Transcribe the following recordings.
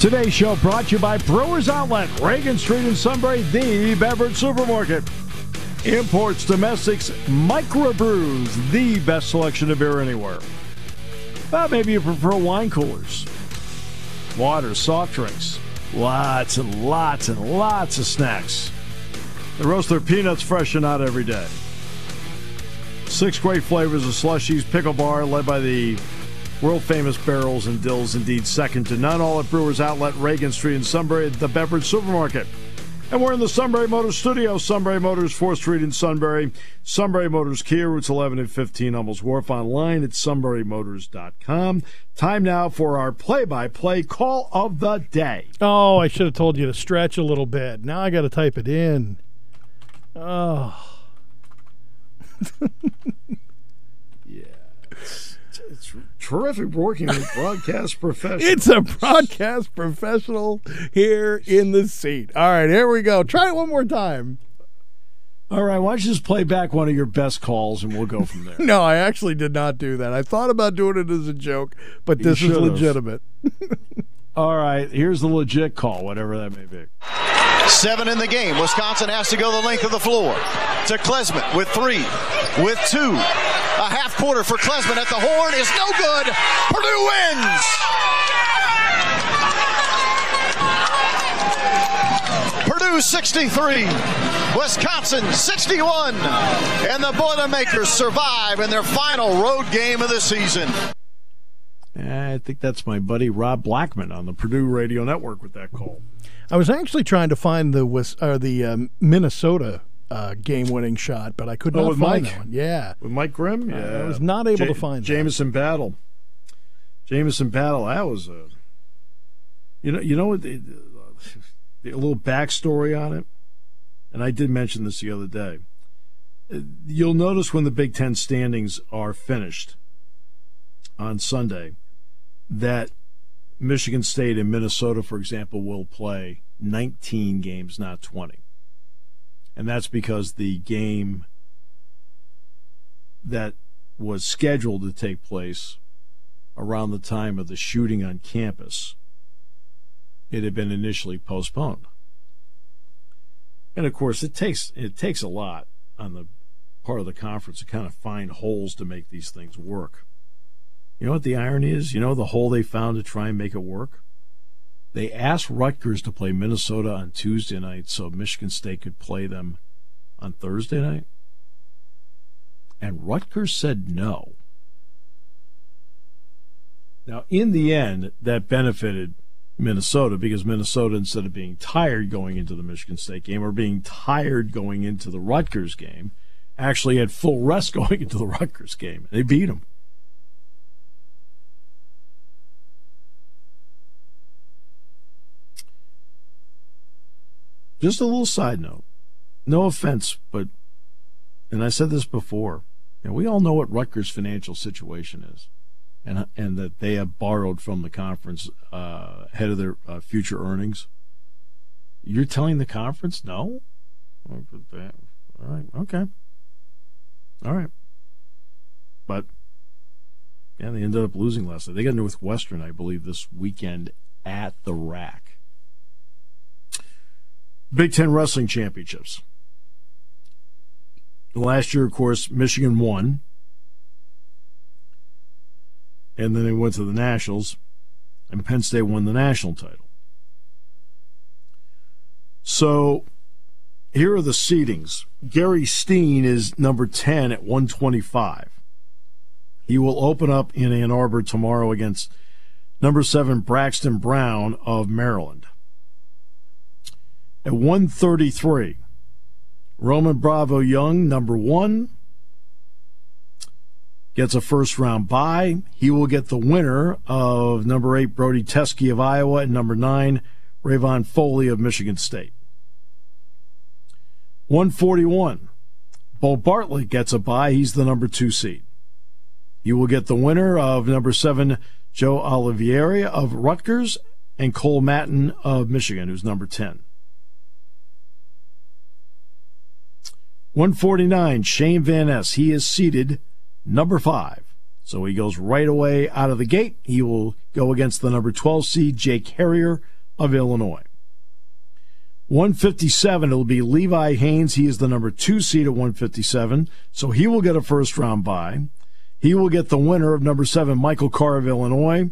Today's show brought to you by Brewers Outlet, Reagan Street in Sunbury, the beverage supermarket. Imports, domestics, microbrews, the best selection of beer anywhere. Well, maybe you prefer wine coolers, water, soft drinks, lots and lots and lots of snacks. They roast their peanuts fresh and out every day. Six great flavors of slushies, pickle bar, led by the world famous barrels and dills, indeed second to none. All at Brewers Outlet, Reagan Street in Sunbury, the beverage supermarket. And we're in the Sunbury Motors studio. Sunbury Motors, 4th Street in Sunbury. Sunbury Motors Kia, routes 11 and 15, Hummels Wharf. Online at sunburymotors.com. Time now for our play by play call of the day. Oh, I should have told you to stretch a little bit. Now I got to type it in. Oh. yeah. It's, it's, terrific working with broadcast professionals. It's a broadcast professional here in the seat. All right, here we go. Try it one more time. All right, why don't you just play back one of your best calls and we'll go from there. no, I actually did not do that. I thought about doing it as a joke, but this is legitimate. All right, here's the legit call, whatever that may be. Seven in the game. Wisconsin has to go the length of the floor. To Klesmit with three, with two. A half quarter for Klesmit at the horn is no good. Purdue wins. Purdue 63, Wisconsin 61, and the Boilermakers survive in their final road game of the season. I think that's my buddy Rob Blackman on the Purdue Radio Network with that call. I was actually trying to find the uh, the um, Minnesota uh, game-winning shot, but I could oh, not find Mike. that one. Yeah, with Mike Grimm. Yeah, I was not able J- to find Jamison that. Battle. Jamison Battle. That was a. You know, you know what? The, a little backstory on it, and I did mention this the other day. You'll notice when the Big Ten standings are finished on Sunday that Michigan State and Minnesota, for example, will play 19 games, not 20. And that's because the game that was scheduled to take place around the time of the shooting on campus, it had been initially postponed. And of course, it takes it takes a lot on the part of the conference to kind of find holes to make these things work. You know what the irony is? You know the hole they found to try and make it work? They asked Rutgers to play Minnesota on Tuesday night so Michigan State could play them on Thursday night. And Rutgers said no. Now, in the end, that benefited Minnesota because Minnesota, instead of being tired going into the Michigan State game or being tired going into the Rutgers game, actually had full rest going into the Rutgers game. They beat them. Just a little side note. No offense, but, and I said this before, and we all know what Rutgers' financial situation is, and and that they have borrowed from the conference uh, ahead of their uh, future earnings. You're telling the conference no? All right, okay, all right, but yeah, they ended up losing last night. They got Northwestern, I believe, this weekend at the RAC. Big Ten Wrestling Championships. Last year, of course, Michigan won. And then they went to the Nationals, and Penn State won the national title. So here are the seedings. Gary Steen is number 10 at 125. He will open up in Ann Arbor tomorrow against number 7 Braxton Brown of Maryland. At 133, Roman Bravo Young, number one, gets a first round bye. He will get the winner of number eight, Brody Teske of Iowa, and number nine, Rayvion Foley of Michigan State. 141. Beau Bartlett gets a bye. He's the number two seed. You will get the winner of number seven, Joe Olivieri of Rutgers, and Cole Mattin of Michigan, who's number 10. 149, Shane Van Ness. He is seated number five. So he goes right away out of the gate. He will go against the number 12 seed, Jake Harrier of Illinois. 157, it'll be Levi Haines. He is the number two seed at 157. So he will get a first round bye. He will get the winner of number seven, Michael Carr of Illinois,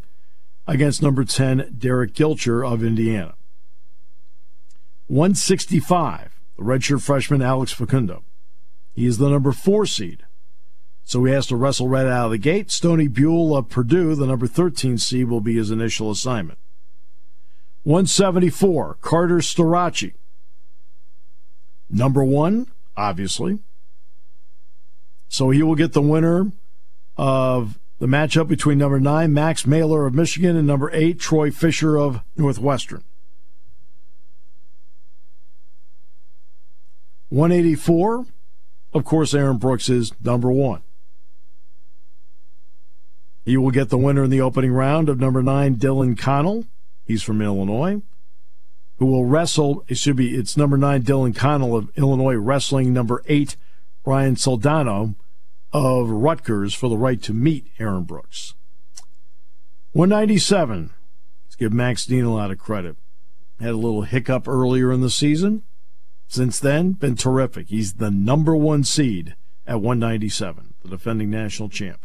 against number 10, Derek Gilcher of Indiana. 165, the redshirt freshman, Alex Facundo. He is the number four seed. So he has to wrestle right out of the gate. Stoney Buell of Purdue, the number 13 seed, will be his initial assignment. 174, Carter Starocci. Number one, obviously. So he will get the winner of the matchup between number nine, Max Mailer of Michigan, and number eight, Troy Fisher of Northwestern. 184, of course, Aaron Brooks is number one. He will get the winner in the opening round of number nine, Dylan Connell. He's from Illinois. Who will wrestle? It should be. It's number nine, Dylan Connell of Illinois, wrestling number eight, Ryan Soldano of Rutgers for the right to meet Aaron Brooks. 197. Let's give Max Dean a lot of credit. Had a little hiccup earlier in the season. Since then, been terrific. He's the number one seed at 197, the defending national champ.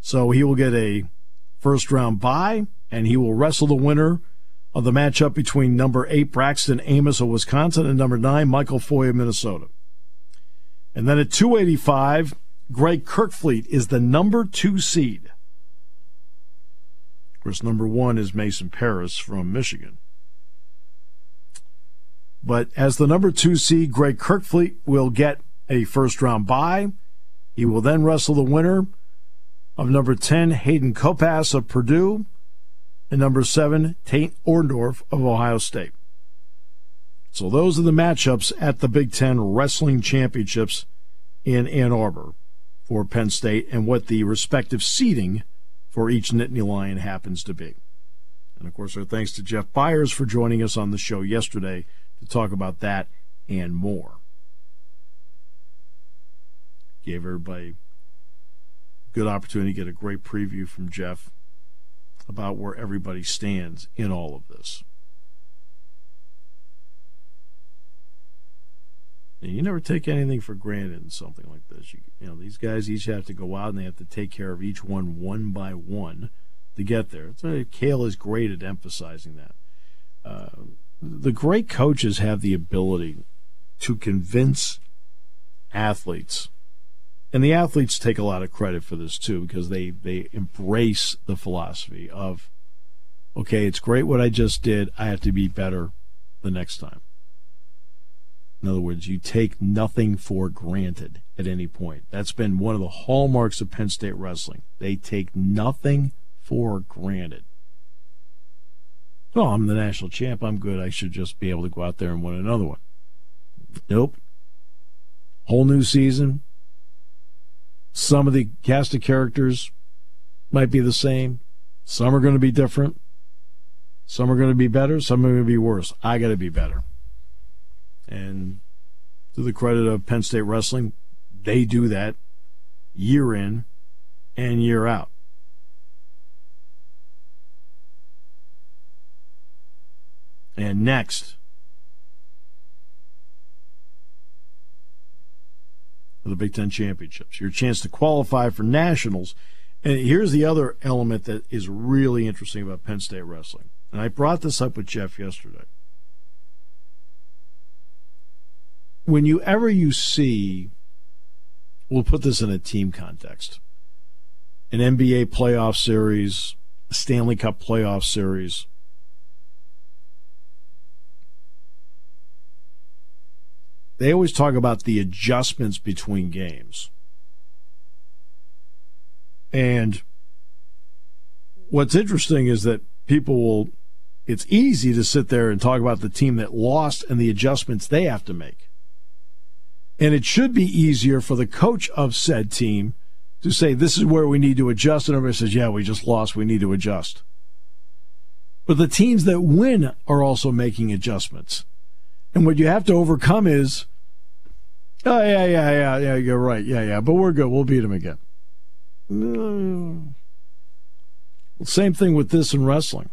So he will get a first round bye, and he will wrestle the winner of the matchup between number eight Braxton Amos of Wisconsin and number nine Michael Foy of Minnesota. And then at 285, Greg Kerkvliet is the number two seed. Of course, number one is Mason Parris from Michigan. But as the number two seed, Greg Kerkvliet will get a first round bye. He will then wrestle the winner of number 10, Hayden Copass of Purdue, and number 7, Tate Orndorff of Ohio State. So those are the matchups at the Big Ten Wrestling Championships in Ann Arbor for Penn State and what the respective seeding for each Nittany Lion happens to be. And of course, our thanks to Jeff Byers for joining us on the show yesterday to talk about that and more. Gave everybody a good opportunity to get a great preview from Jeff about where everybody stands in all of this. And you never take anything for granted in something like this. You, you, know, these guys each have to go out and they have to take care of each one one by one to get there. So Cael is great at emphasizing that. Uh, the great coaches have the ability to convince athletes, and the athletes take a lot of credit for this too because they they embrace the philosophy of, okay, it's great what I just did. I have to be better the next time. In other words, you take nothing for granted at any point. That's been one of the hallmarks of Penn State wrestling. They take nothing for granted. Oh, I'm the national champ. I'm good. I should just be able to go out there and win another one. Nope. Whole new season. Some of the cast of characters might be the same. Some are going to be different. Some are going to be better. Some are going to be worse. I got to be better. And to the credit of Penn State Wrestling, they do that year in and year out. And next, the Big Ten Championships, your chance to qualify for nationals. And here's the other element that is really interesting about Penn State wrestling. And I brought this up with Jeff yesterday. when you ever you see, we'll put this in a team context, an NBA playoff series, Stanley Cup playoff series. They always talk about the adjustments between games. And what's interesting is that people will it's easy to sit there and talk about the team that lost and the adjustments they have to make. And it should be easier for the coach of said team to say, this is where we need to adjust. And everybody says, yeah, we just lost. We need to adjust. But the teams that win are also making adjustments. And what you have to overcome is, oh, yeah, yeah, yeah, yeah, you're right. Yeah, yeah, but we're good. We'll beat them again. Uh, same thing with this in wrestling.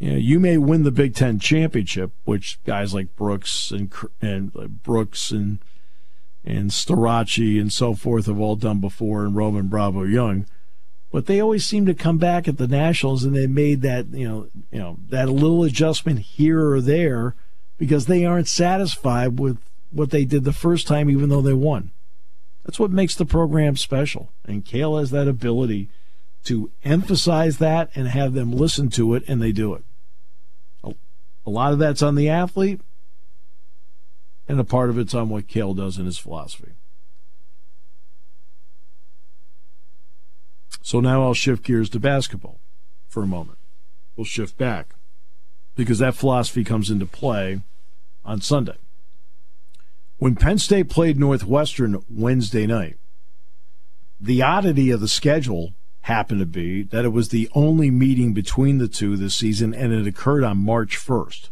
You know, you may win the Big Ten championship, which guys like Brooks and and uh, Brooks and and Starocci and so forth have all done before, and Roman Bravo Young. But they always seem to come back at the Nationals, and they made that you know you know that little adjustment here or there because they aren't satisfied with what they did the first time, even though they won. That's what makes the program special, and Cael has that ability to emphasize that and have them listen to it, and they do it. A lot of that's on the athlete, and a part of it's on what Cael does in his philosophy. So now I'll shift gears to basketball for a moment. We'll shift back because that philosophy comes into play on Sunday. When Penn State played Northwestern Wednesday night, the oddity of the schedule happened to be that it was the only meeting between the two this season, and it occurred on March 1st.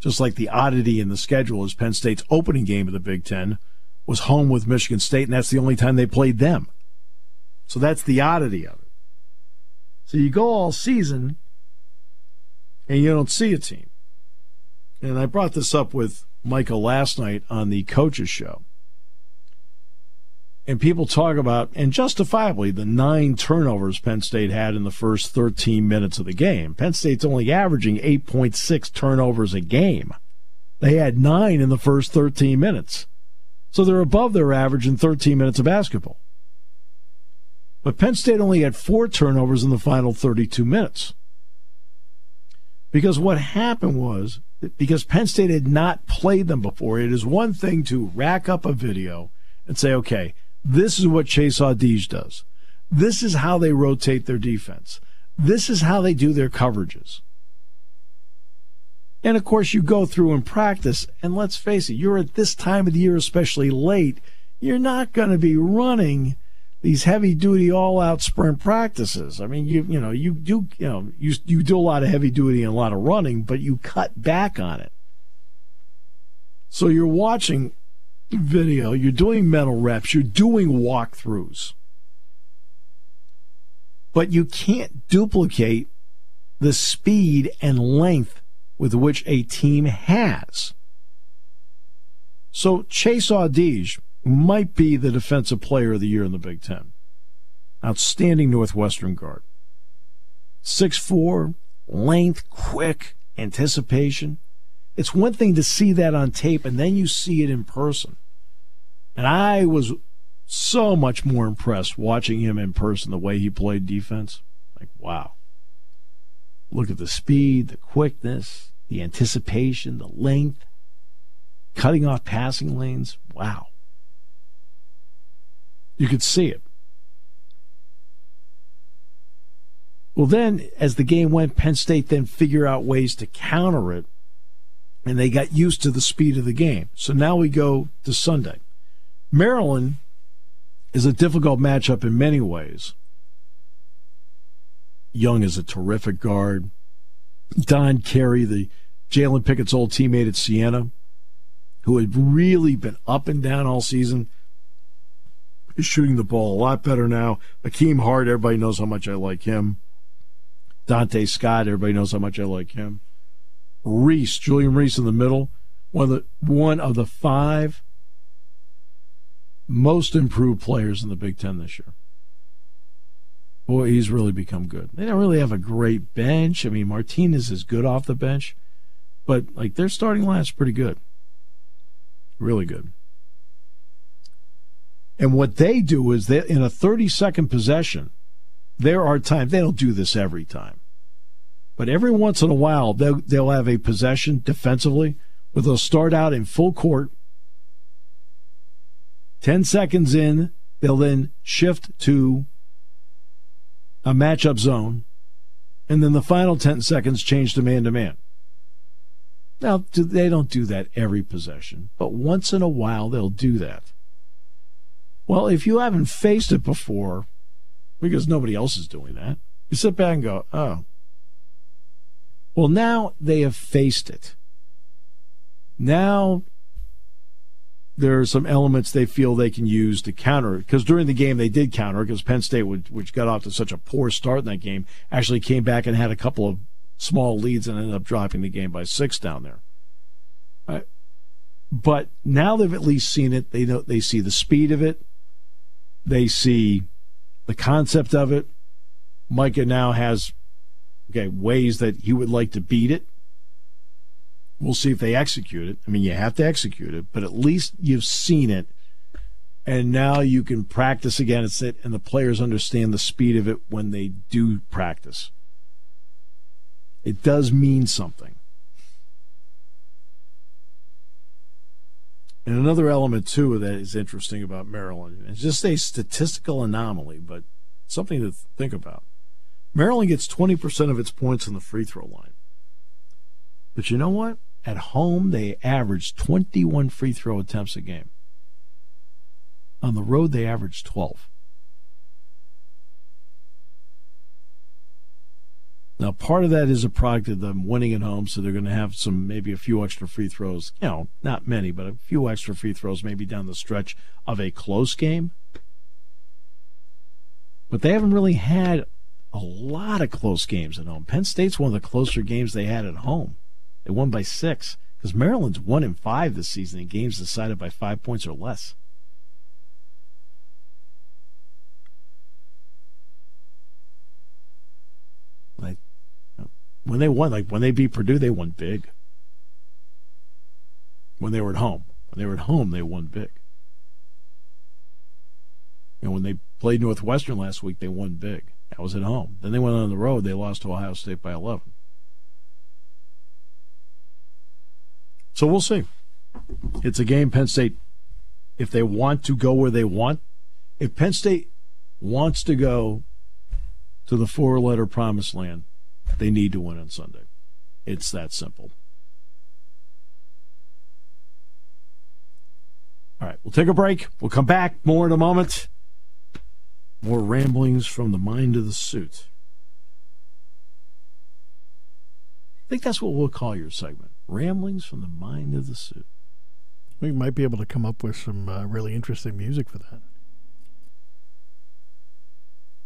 Just like the oddity in the schedule is Penn State's opening game of the Big Ten was home with Michigan State, and that's the only time they played them. So that's the oddity of it. So you go all season and you don't see a team. And I brought this up with Micah last night on the coaches show and people talk about, and justifiably, the nine turnovers Penn State had in the first 13 minutes of the game. Penn State's only averaging 8.6 turnovers a game. They had nine in the first 13 minutes. So they're above their average in 13 minutes of basketball. But Penn State only had four turnovers in the final 32 minutes. Because what happened was, because Penn State had not played them before, it is one thing to rack up a video and say, okay, this is what Chase Audige does. This is how they rotate their defense. This is how they do their coverages. And of course, you go through and practice, and let's face it, you're at this time of the year, especially late, you're not going to be running these heavy duty all out sprint practices. I mean, you you know, you do you know, you you do a lot of heavy duty and a lot of running, but you cut back on it. So you're watching video, you're doing mental reps, you're doing walkthroughs. But you can't duplicate the speed and length with which a team has. So Chase Audige might be the defensive player of the year in the Big Ten. Outstanding Northwestern guard. Six four, length, quick, anticipation. It's one thing to see that on tape and then you see it in person. And I was so much more impressed watching him in person, the way he played defense. Like, wow. Look at the speed, the quickness, the anticipation, the length, cutting off passing lanes. Wow. You could see it. Well, then, as the game went, Penn State then figured out ways to counter it, and they got used to the speed of the game. So now we go to Sunday. Maryland is a difficult matchup in many ways. Young is a terrific guard. Don Carey, the Jalen Pickett's old teammate at Siena, who had really been up and down all season, is shooting the ball a lot better now. Hakim Hart, everybody knows how much I like him. Donta Scott, everybody knows how much I like him. Reese, Julian Reese in the middle, one of the one of the five most improved players in the Big Ten this year. Boy, he's really become good. They don't really have a great bench. I mean, Martinez is good off the bench, but like their starting line is pretty good. Really good. And what they do is that in a 30 second possession, there are times, they don't do this every time, but every once in a while, they'll, they'll have a possession defensively where they'll start out in full court 10 seconds in, they'll then shift to a matchup zone and then the final 10 seconds change to man to man. Now, they don't do that every possession, but once in a while they'll do that. Well, if you haven't faced it before, because nobody else is doing that, you sit back and go, oh. Well, now they have faced it. Now there are some elements they feel they can use to counter it. Because during the game they did counter because Penn State, which got off to such a poor start in that game, actually came back and had a couple of small leads and ended up dropping the game by six down there. Right. But now they've at least seen it. They know they see the speed of it. They see the concept of it. Micah now has okay ways that he would like to beat it. We'll see if they execute it. I mean, you have to execute it, but at least you've seen it. And now you can practice against it, and the players understand the speed of it when they do practice. It does mean something. And another element, too, that is interesting about Maryland, it's just a statistical anomaly, but something to think about. Maryland gets 20% of its points on the free throw line. But you know what? At home, they average 21 free throw attempts a game. On the road, they average 12. Now, part of that is a product of them winning at home, so they're going to have some, maybe a few extra free throws. You know, not many, but a few extra free throws maybe down the stretch of a close game. But they haven't really had a lot of close games at home. Penn State's one of the closer games they had at home. They won by six because Maryland's one in five this season in games decided by five points or less. Like when they won, like when they beat Purdue, they won big. When they were at home, when they were at home, they won big. And when they played Northwestern last week, they won big. That was at home. Then they went on the road. They lost to Ohio State by 11. So we'll see. It's a game Penn State, if they want to go where they want, if Penn State wants to go to the four letter promised land, they need to win on Sunday. It's that simple. All right, we'll take a break. We'll come back more in a moment. More ramblings from the mind of the suit. I think that's what we'll call your segment. Ramblings from the Mind of the Suit. We might be able to come up with some uh, really interesting music for that.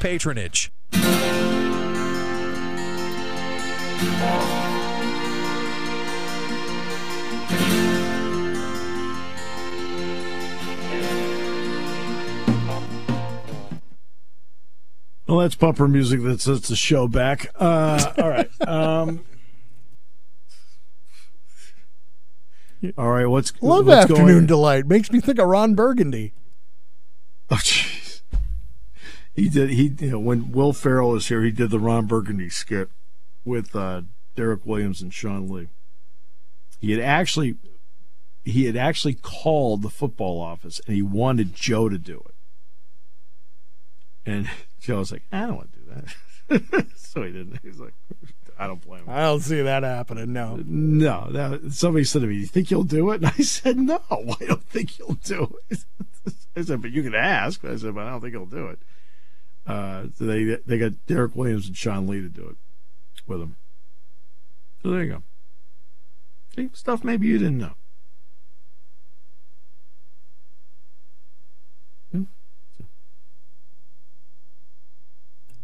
patronage. Well, that's bumper music that sets the show back. Uh, all right. Um, all right. What's love what's afternoon going? delight makes me think of Ron Burgundy. Oh, jeez. He did. He you know when Will Ferrell was here, he did the Ron Burgundy skit with uh, Derek Williams and Sean Lee. He had actually he had actually called the football office and he wanted Joe to do it. And Joe was like, I don't want to do that. so he didn't. He's like, I don't blame him. I don't see that happening. No. No. That, somebody said to me, "You think you'll do it?" And I said, "No, I don't think you'll do it." I said, "But you can ask." I said, "But I don't think he'll do it." Uh, they they got Derek Williams and Sean Lee to do it with him. So there you go. See, stuff maybe you didn't know.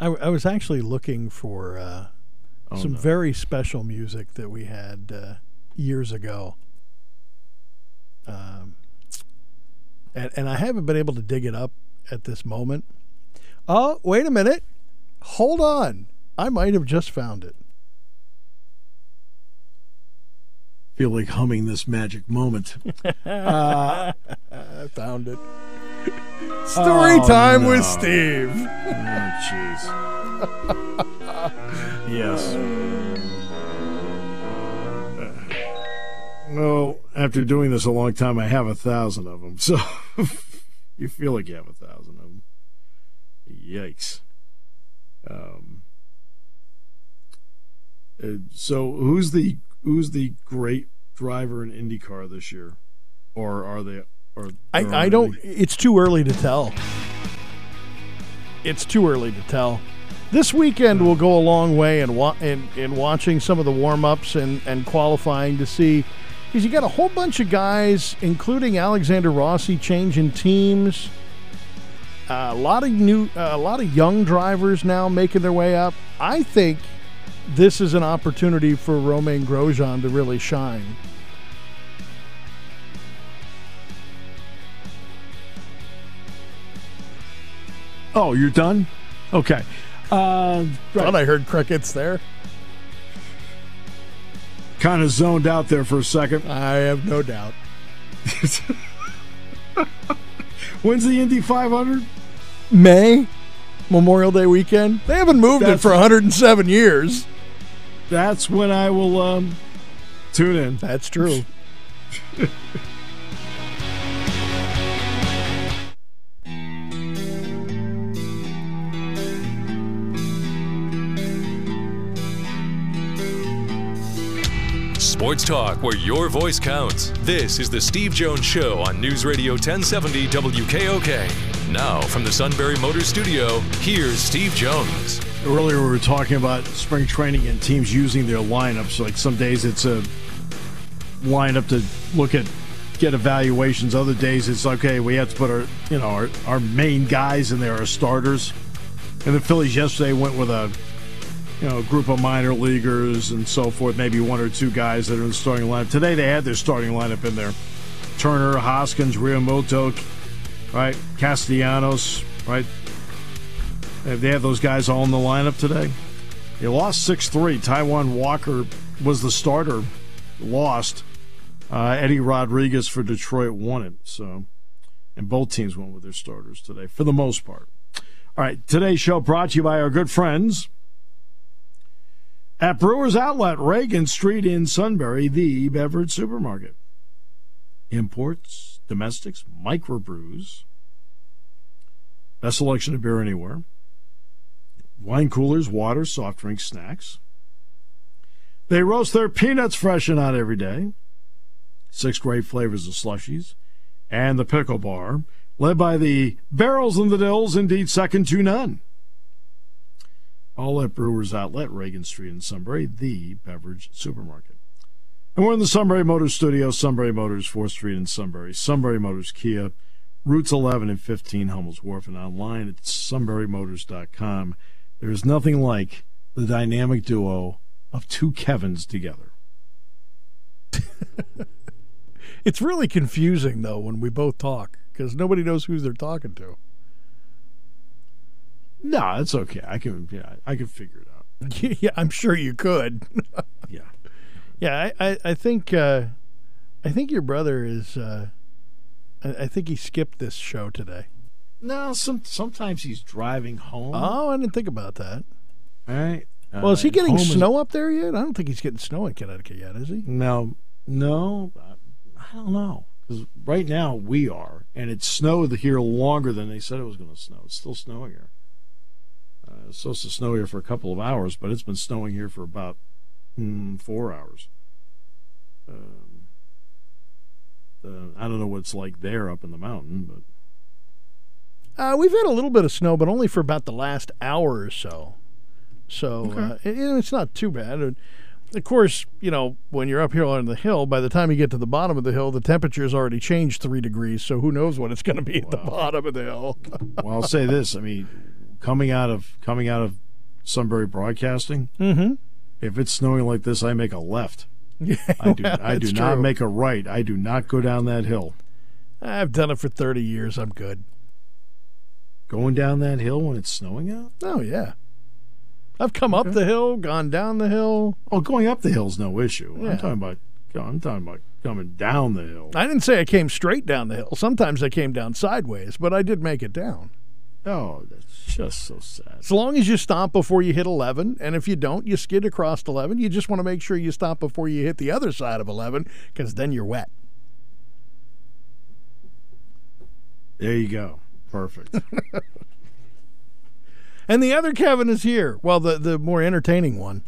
I, I was actually looking for uh, Oh, some no. very special music that we had uh, years ago. Um, and, and I haven't been able to dig it up at this moment. Oh, wait a minute. Hold on. I might have just found it. feel like humming this magic moment. Uh, I found it. Story Oh, time with. Steve. Oh, jeez. yes. Uh, well, after doing this a long time, I have a thousand of them. So you feel like you have a thousand of them. Yikes. Um. uh, so who's the who's the great driver in IndyCar this year, or are they? Or I, or I don't. they- It's too early to tell. It's too early to tell. This weekend will go a long way in wa- in, in watching some of the warm ups and, and qualifying to see because you got a whole bunch of guys, including Alexander Rossi, changing teams. Uh, a lot of new, uh, a lot of young drivers now making their way up. I think this is an opportunity for Romain Grosjean to really shine. Oh, you're done. Okay. Uh, Thought I heard crickets there. kind of zoned out there for a second. I have no doubt. When's the Indy 500? May Memorial Day weekend. They haven't moved it for 107 years. That's when I will um, tune in. That's true. Sports talk where your voice counts. This is the Steve Jones Show on News Radio 1070 WKOK. Now, from the Sunbury Motor Studio, here's Steve Jones. Earlier, we were talking about spring training and teams using their lineups. Like some days, it's a lineup to look at, get evaluations. Other days, it's okay. We have to put our, you know, our, our main guys in there, our starters. And the Phillies yesterday went with a, you know, group of minor leaguers and so forth. Maybe one or two guys that are in the starting lineup. Today, they had their starting lineup in there: Turner, Hoskins, Realmuto, right, Castellanos, right. They had those guys all in the lineup today. They lost 6 3. Taijuan Walker was the starter, lost. Uh, Eddie Rodriguez for Detroit won it. So, and both teams went with their starters today for the most part. All right, today's show brought to you by our good friends at Brewers Outlet, Reagan Street in Sunbury, the beverage supermarket. Imports, domestics, microbrews, best selection of beer anywhere wine coolers, water, soft drinks, snacks. They roast their peanuts fresh and out every day. Six great flavors of slushies. And the pickle bar, led by the barrels and the dills, indeed second to none. All at Brewers Outlet, Reagan Street in Sunbury, the beverage supermarket. And we're in the Sunbury Motors studio, Sunbury Motors, 4th Street in Sunbury. Sunbury Motors Kia, routes 11 and 15, Hummels Wharf, and online at sunburymotors.com. There is nothing like the dynamic duo of two Kevins together. It's really confusing though when we both talk because nobody knows who they're talking to. No, it's okay. I can, yeah, I can figure it out. yeah, I'm sure you could. Yeah. I, I, I think uh, I think your brother is. Uh, I, I think he skipped this show today. No, some sometimes he's driving home. Oh, I didn't think about that. right. Well, is he Uh, getting home is- snow up there yet? I don't think he's getting snow in Connecticut yet, is he? No, no, I don't know. Because right now we are, and it snowed here longer than they said it was going to snow. It's still snowing here. Uh, it's supposed to snow here for a couple of hours, but it's been snowing here for about mm, four hours. Um, uh, I don't know what it's like there up in the mountain, but Uh, we've had a little bit of snow, but only for about the last hour or so. So uh, it- it's not too bad. Of course, you know, when you're up here on the hill, by the time you get to the bottom of the hill, the temperature's already changed three degrees. So who knows what it's going to be at the bottom of the hill? well, I'll say this: I mean, coming out of coming out of Sunbury Broadcasting, mm-hmm. if it's snowing like this, I make a left. Yeah, I do. well, I do not make a right. I do not go down that hill. I've done it for 30 years. I'm good. Going down that hill when it's snowing out? Oh yeah, I've come up the hill, gone down the hill. Oh, going up the hill's no issue. Yeah. I'm talking about. I'm talking about coming down the hill. I didn't say I came straight down the hill. Sometimes I came down sideways, but I did make it down. Oh, that's just so sad. As long as you stop before you hit 11, and if you don't, you skid across 11. You just want to make sure you stop before you hit the other side of 11, because then you're wet. There you go. Perfect. And the other Kevin is here. Well, the the more entertaining one.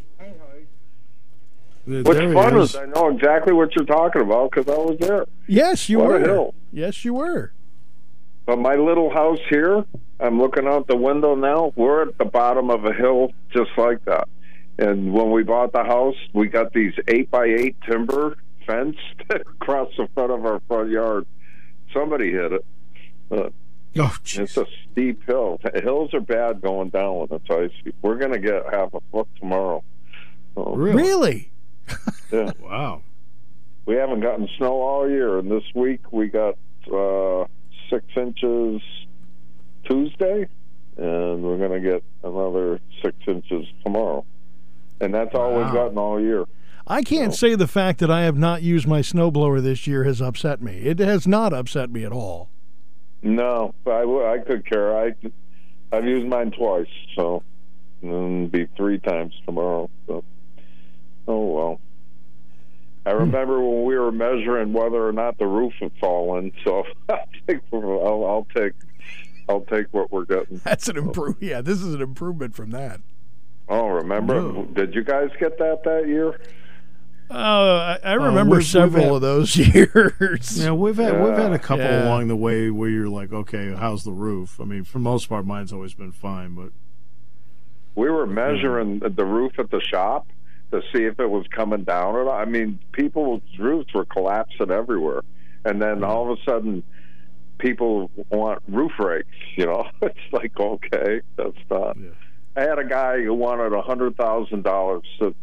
There What's he fun is. is I know exactly what you're talking about because I was there. Yes, you What were. a hill. Yes, you were. But my little house here, I'm looking out the window now. We're at the bottom of a hill just like that. And when we bought the house, we got these eight by eight timber fenced across the front of our front yard. Somebody hit it. Uh, Oh, it's a steep hill. Hills are bad going down when it's icy. We're going to get half a foot tomorrow. So, Really? Really? yeah. Wow. We haven't gotten snow all year, and this week we got uh, six inches Tuesday, and we're going to get another six inches tomorrow. And that's all Wow. we've gotten all year. I can't say the fact that I have not used my snowblower this year has upset me. It has not upset me at all. No, I, w- I could care. I, I've used mine twice, so and it'll be three times tomorrow. So, oh well. I hmm. remember when we were measuring whether or not the roof had fallen. So I think I'll, I'll take I'll take what we're getting. That's an improve. Yeah, this is an improvement from that. Oh, remember? No. Did you guys get that that year? Uh, I, I remember we've- we've several had- of those years. Yeah, we've had we've had a couple Yeah. along the way where you're like, okay, how's the roof? I mean, for the most part, mine's always been fine, but We were measuring the roof at the shop to see if it was coming down or not. I mean, people's roofs were collapsing everywhere, and then all of a sudden, people want roof rakes. You know, it's like okay, that's not. Yeah. I had a guy who wanted a hundred thousand dollars to